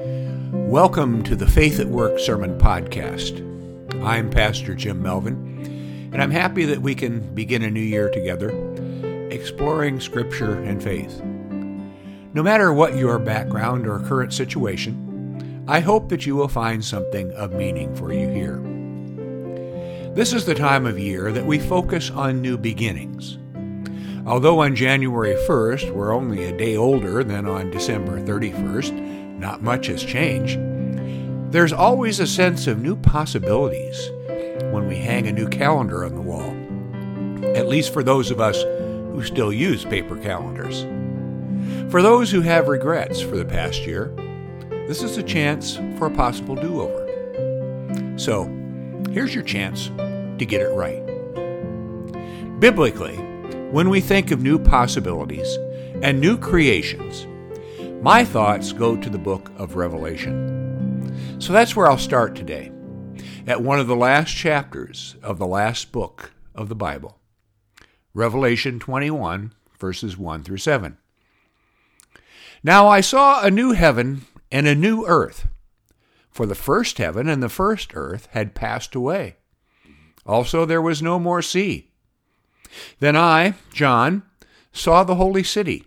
Welcome to the Faith at Work Sermon Podcast. I'm Pastor Jim Melvin, and I'm happy that we can begin a new year together, exploring Scripture and faith. No matter what your background or current situation, I hope that you will find something of meaning for you here. This is the time of year that we focus on new beginnings. Although on January 1st we're only a day older than on December 31st, not much has changed. There's always a sense of new possibilities when we hang a new calendar on the wall, at least for those of us who still use paper calendars. For those who have regrets for the past year, this is a chance for a possible do over. So, here's your chance to get it right. Biblically, when we think of new possibilities and new creations, my thoughts go to the book of Revelation. So that's where I'll start today, at one of the last chapters of the last book of the Bible, Revelation 21, verses 1 through 7. Now I saw a new heaven and a new earth, for the first heaven and the first earth had passed away. Also there was no more sea. Then I, John, saw the holy city,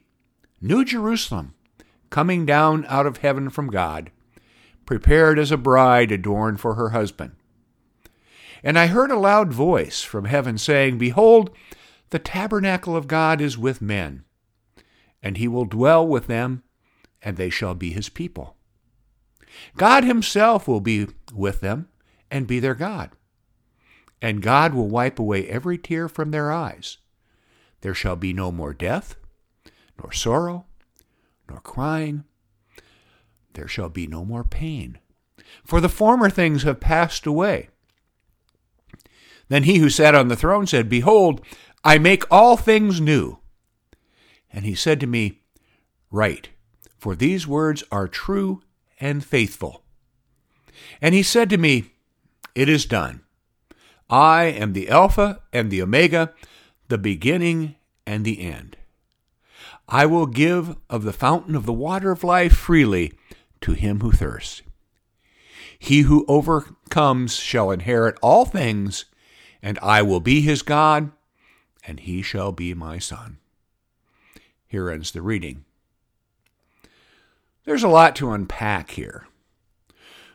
New Jerusalem, coming down out of heaven from God, prepared as a bride adorned for her husband. And I heard a loud voice from heaven saying, Behold, the tabernacle of God is with men, and he will dwell with them, and they shall be his people. God himself will be with them and be their God and God will wipe away every tear from their eyes. There shall be no more death, nor sorrow, nor crying. There shall be no more pain, for the former things have passed away. Then he who sat on the throne said, Behold, I make all things new. And he said to me, Write, for these words are true and faithful. And he said to me, It is done. I am the Alpha and the Omega, the beginning and the end. I will give of the fountain of the water of life freely to him who thirsts. He who overcomes shall inherit all things, and I will be his God, and he shall be my son. Here ends the reading. There's a lot to unpack here.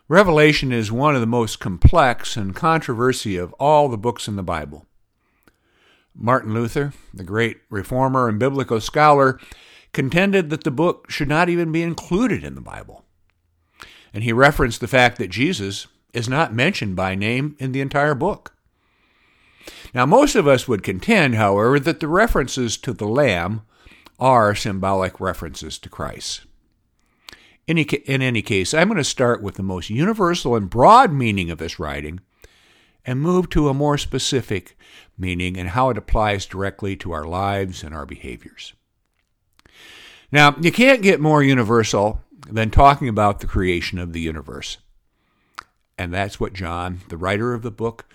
Revelation is one of the most complex and controversy of all the books in the Bible. Martin Luther, the great reformer and biblical scholar, contended that the book should not even be included in the Bible. And he referenced the fact that Jesus is not mentioned by name in the entire book. Now, most of us would contend, however, that the references to the Lamb are symbolic references to Christ. In any, case, I'm going to start with the most universal and broad meaning of this writing and move to a more specific meaning and how it applies directly to our lives and our behaviors. Now, you can't get more universal than talking about the creation of the universe. And that's what John, the writer of the book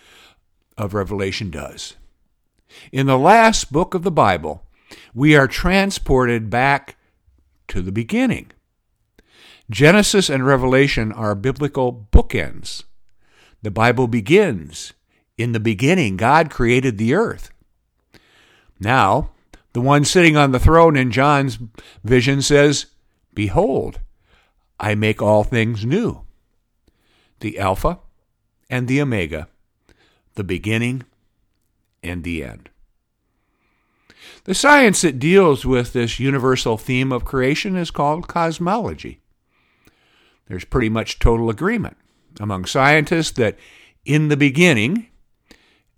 of Revelation, does. In the last book of the Bible, we are transported back to the beginning. Genesis and Revelation are biblical bookends. The Bible begins In the beginning, God created the earth. Now, the one sitting on the throne in John's vision says, Behold, I make all things new. The Alpha and the Omega, the beginning and the end. The science that deals with this universal theme of creation is called cosmology. There's pretty much total agreement among scientists that in the beginning,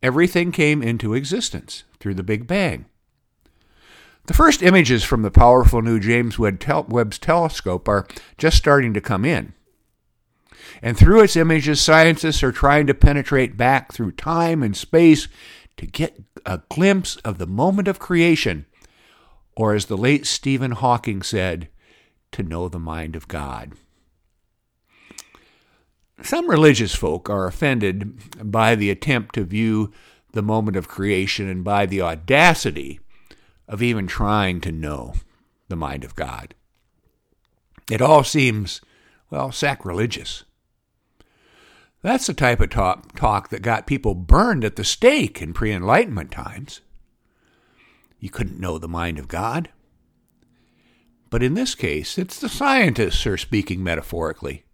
everything came into existence through the Big Bang. The first images from the powerful new James Webb's telescope are just starting to come in. And through its images, scientists are trying to penetrate back through time and space to get a glimpse of the moment of creation, or as the late Stephen Hawking said, to know the mind of God. Some religious folk are offended by the attempt to view the moment of creation and by the audacity of even trying to know the mind of God. It all seems well, sacrilegious. That's the type of talk, talk that got people burned at the stake in pre Enlightenment times. You couldn't know the mind of God. But in this case, it's the scientists who are speaking metaphorically.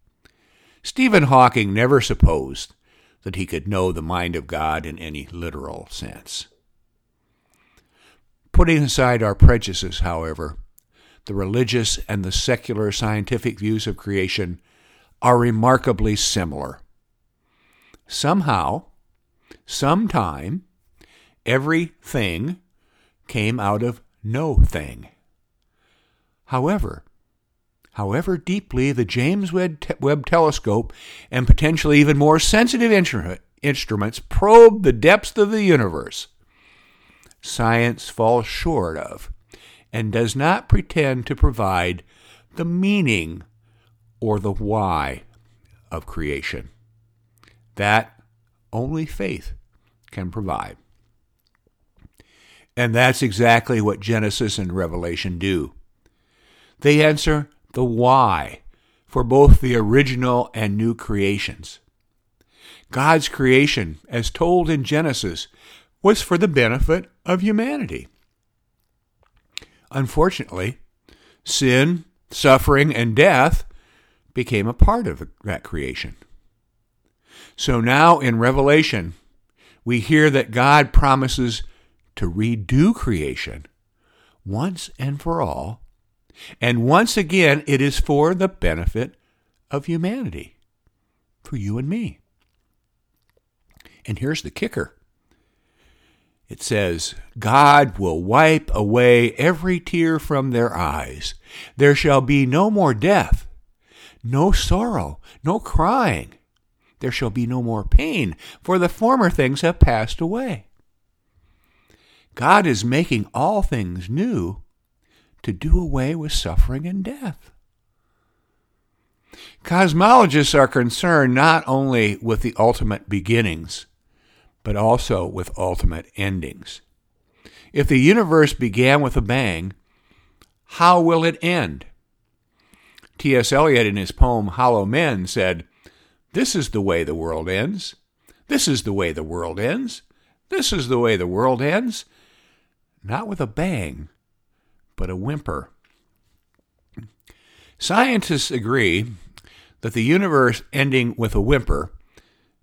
Stephen Hawking never supposed that he could know the mind of God in any literal sense. Putting aside our prejudices, however, the religious and the secular scientific views of creation are remarkably similar. Somehow, sometime, everything came out of no thing. However, however deeply the James Webb Telescope and potentially even more sensitive instruments probe the depths of the universe, science falls short of and does not pretend to provide the meaning or the why of creation. That only faith can provide. And that's exactly what Genesis and Revelation do. They answer the why for both the original and new creations. God's creation, as told in Genesis, was for the benefit of humanity. Unfortunately, sin, suffering, and death became a part of that creation. So now in Revelation, we hear that God promises to redo creation once and for all and once again, it is for the benefit of humanity, for you and me. And here's the kicker it says, God will wipe away every tear from their eyes. There shall be no more death, no sorrow, no crying. There shall be no more pain, for the former things have passed away. God is making all things new to do away with suffering and death. Cosmologists are concerned not only with the ultimate beginnings, but also with ultimate endings. If the universe began with a bang, how will it end? T.S. Eliot, in his poem Hollow Men, said, This is the way the world ends. This is the way the world ends. This is the way the world ends. Not with a bang, but a whimper. Scientists agree that the universe ending with a whimper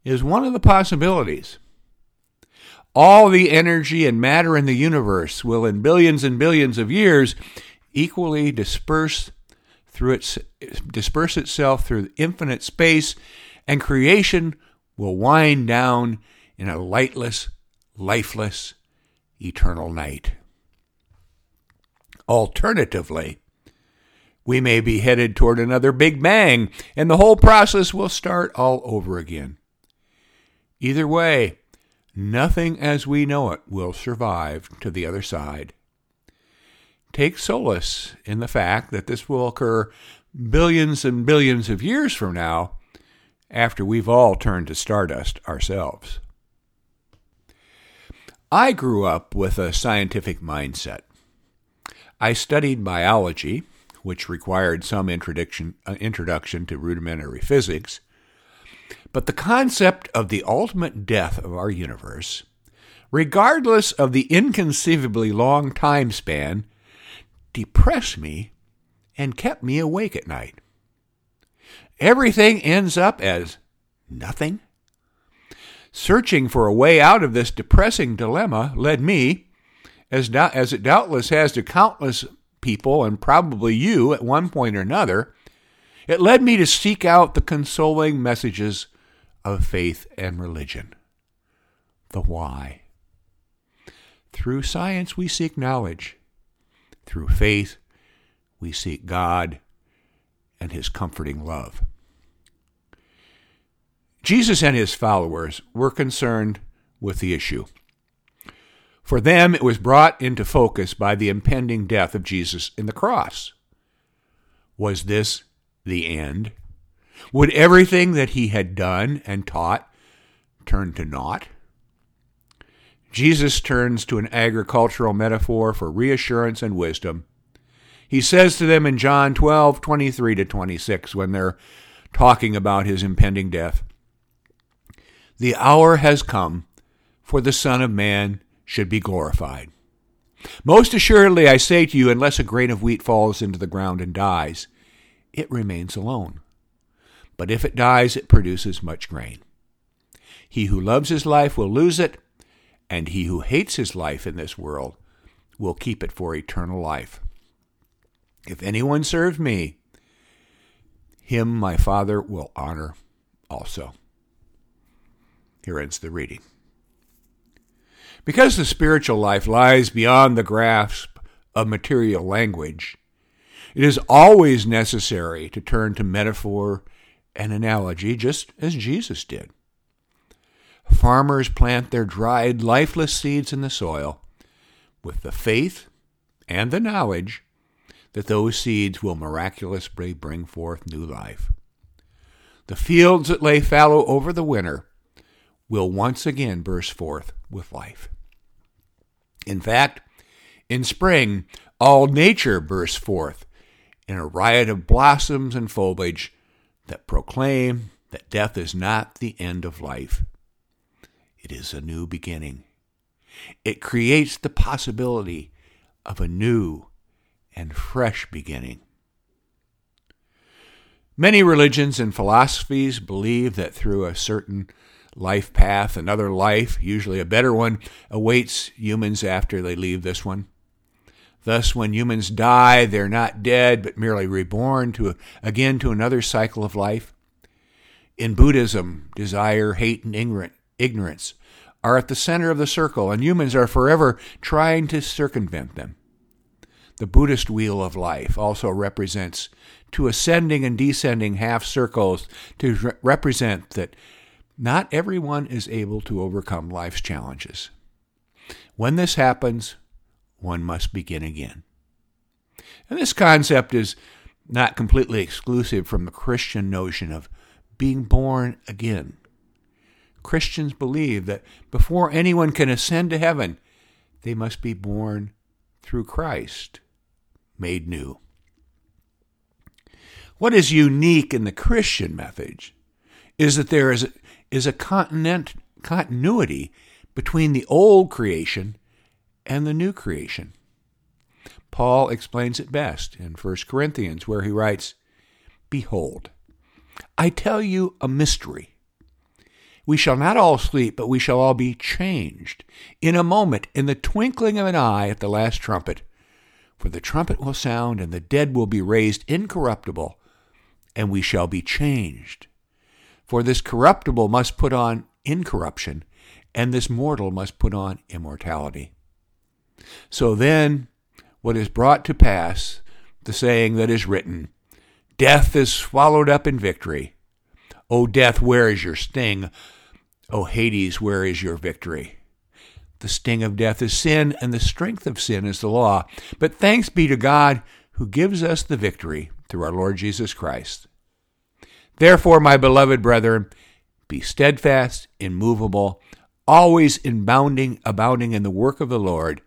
is one of the possibilities. All the energy and matter in the universe will, in billions and billions of years, equally disperse through its disperse itself through infinite space, and creation will wind down in a lightless, lifeless, eternal night. Alternatively, we may be headed toward another Big Bang, and the whole process will start all over again. Either way, nothing as we know it will survive to the other side. Take solace in the fact that this will occur billions and billions of years from now, after we've all turned to stardust ourselves. I grew up with a scientific mindset. I studied biology, which required some introduction, uh, introduction to rudimentary physics, but the concept of the ultimate death of our universe, regardless of the inconceivably long time span, depressed me and kept me awake at night. Everything ends up as nothing. Searching for a way out of this depressing dilemma led me, as, do- as it doubtless has to countless people, and probably you at one point or another, it led me to seek out the consoling messages of faith and religion. The why. Through science, we seek knowledge. Through faith, we seek God and His comforting love. Jesus and His followers were concerned with the issue. For them, it was brought into focus by the impending death of Jesus in the cross. Was this the end? Would everything that he had done and taught turn to naught? Jesus turns to an agricultural metaphor for reassurance and wisdom. He says to them in John 12, 23 to 26, when they're talking about his impending death The hour has come for the Son of Man should be glorified. Most assuredly, I say to you, unless a grain of wheat falls into the ground and dies, it remains alone. But if it dies, it produces much grain. He who loves his life will lose it, and he who hates his life in this world will keep it for eternal life. If anyone serves me, him my Father will honor also. Here ends the reading. Because the spiritual life lies beyond the grasp of material language, it is always necessary to turn to metaphor and analogy, just as Jesus did. Farmers plant their dried, lifeless seeds in the soil with the faith and the knowledge that those seeds will miraculously bring forth new life. The fields that lay fallow over the winter will once again burst forth with life. In fact, in spring, all nature bursts forth in a riot of blossoms and foliage that proclaim that death is not the end of life. It is a new beginning. It creates the possibility of a new and fresh beginning. Many religions and philosophies believe that through a certain life path, another life, usually a better one, awaits humans after they leave this one. Thus, when humans die, they're not dead, but merely reborn to again to another cycle of life. In Buddhism, desire, hate, and ignorance are at the center of the circle, and humans are forever trying to circumvent them. The Buddhist wheel of life also represents two ascending and descending half circles to re- represent that not everyone is able to overcome life's challenges. When this happens, one must begin again. And this concept is not completely exclusive from the Christian notion of being born again. Christians believe that before anyone can ascend to heaven, they must be born through Christ made new. What is unique in the Christian message is that there is, is a continent, continuity between the old creation and the new creation. Paul explains it best in 1 Corinthians, where he writes, Behold, I tell you a mystery. We shall not all sleep, but we shall all be changed in a moment, in the twinkling of an eye at the last trumpet. For the trumpet will sound, and the dead will be raised incorruptible, and we shall be changed. For this corruptible must put on incorruption, and this mortal must put on immortality. So then, what is brought to pass, the saying that is written, Death is swallowed up in victory. O death, where is your sting? O Hades, where is your victory? The sting of death is sin, and the strength of sin is the law. But thanks be to God who gives us the victory through our Lord Jesus Christ. Therefore, my beloved brethren, be steadfast, immovable, always abounding, abounding in the work of the Lord,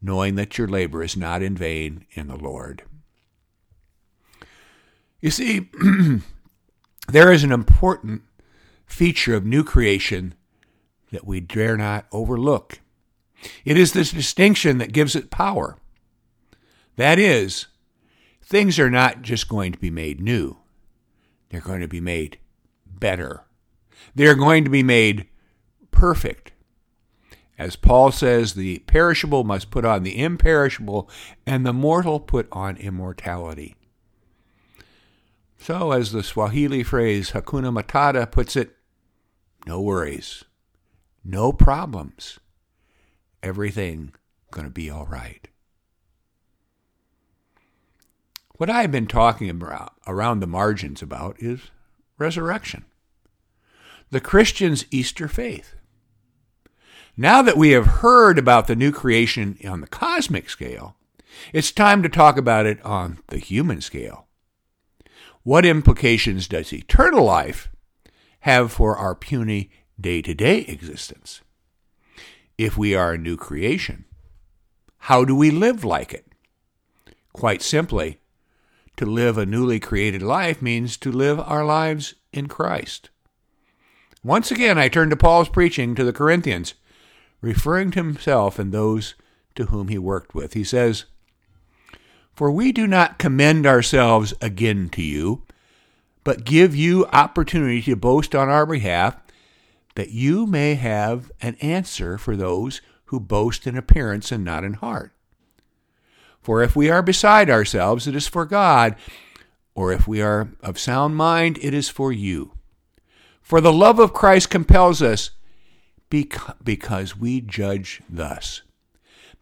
knowing that your labor is not in vain in the Lord. You see, there is an important feature of new creation that we dare not overlook. It is this distinction that gives it power. That is, things are not just going to be made new, they're going to be made better. They're going to be made perfect. As Paul says, the perishable must put on the imperishable, and the mortal put on immortality. So, as the Swahili phrase Hakuna Matata puts it, no worries, no problems everything going to be all right. What I've been talking about around the margins about is resurrection, the Christian's Easter faith. Now that we have heard about the new creation on the cosmic scale, it's time to talk about it on the human scale. What implications does eternal life have for our puny day to day existence? if we are a new creation? How do we live like it? Quite simply, to live a newly created life means to live our lives in Christ. Once again, I turn to Paul's preaching to the Corinthians, referring to himself and those to whom he worked with. He says, For we do not commend ourselves again to you, but give you opportunity to boast on our behalf, that you may have an answer for those who boast in appearance and not in heart. For if we are beside ourselves, it is for God, or if we are of sound mind, it is for you. For the love of Christ compels us, because we judge thus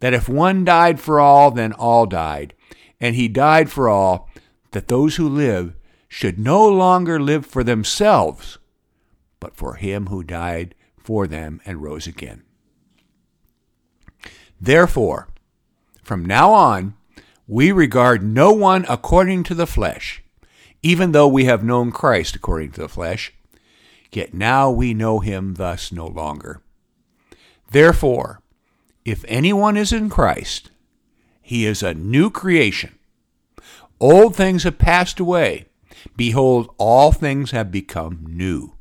that if one died for all, then all died, and he died for all, that those who live should no longer live for themselves, but for him who died for them and rose again. Therefore, from now on, we regard no one according to the flesh, even though we have known Christ according to the flesh, yet now we know him thus no longer. Therefore, if anyone is in Christ, he is a new creation. Old things have passed away. Behold, all things have become new.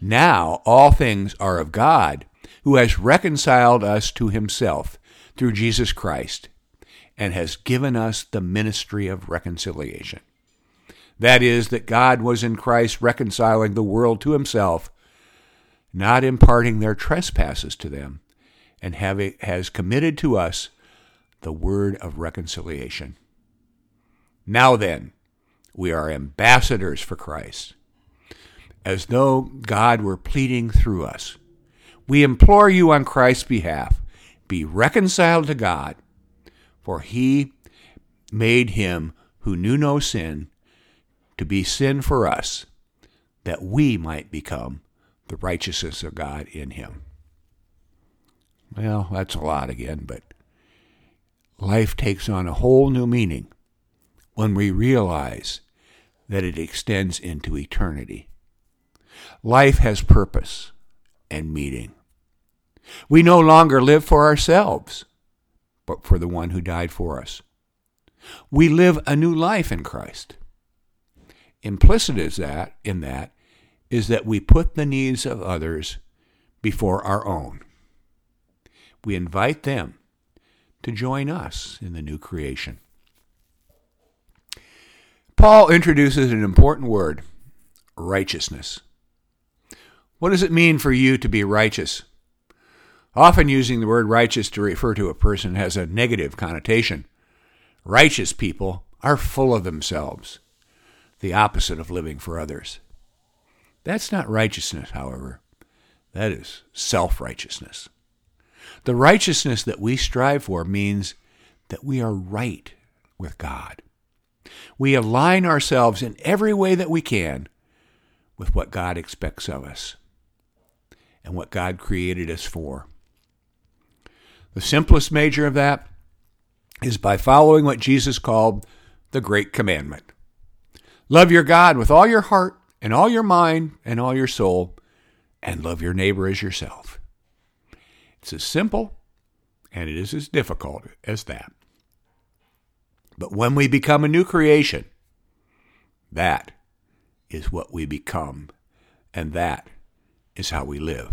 Now all things are of God, who has reconciled us to himself through Jesus Christ and has given us the ministry of reconciliation. That is, that God was in Christ reconciling the world to himself, not imparting their trespasses to them, and having, has committed to us the word of reconciliation. Now then, we are ambassadors for Christ, as though God were pleading through us. We implore you on Christ's behalf be reconciled to God, for he made him who knew no sin to be sin for us, that we might become the righteousness of God in him. Well, that's a lot again, but life takes on a whole new meaning when we realize that it extends into eternity. Life has purpose and meaning. We no longer live for ourselves, but for the one who died for us. We live a new life in Christ. Implicit is that in that is that we put the needs of others before our own. We invite them to join us in the new creation. Paul introduces an important word righteousness. What does it mean for you to be righteous? Often using the word righteous to refer to a person has a negative connotation. Righteous people are full of themselves, the opposite of living for others. That's not righteousness, however. That is self righteousness. The righteousness that we strive for means that we are right with God. We align ourselves in every way that we can with what God expects of us and what God created us for. The simplest measure of that is by following what Jesus called the Great Commandment Love your God with all your heart and all your mind and all your soul, and love your neighbor as yourself. It's as simple and it is as difficult as that. But when we become a new creation, that is what we become, and that is how we live.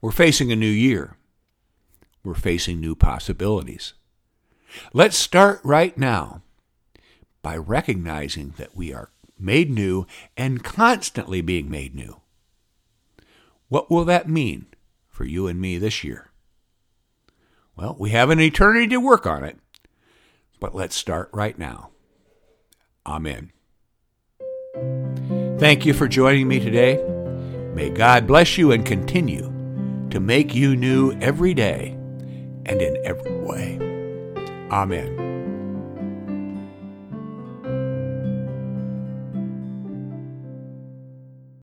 We're facing a new year we're facing new possibilities. Let's start right now by recognizing that we are made new and constantly being made new. What will that mean for you and me this year? Well, we have an eternity to work on it, but let's start right now. Amen. Thank you for joining me today. May God bless you and continue to make you new every day and in every way. Amen.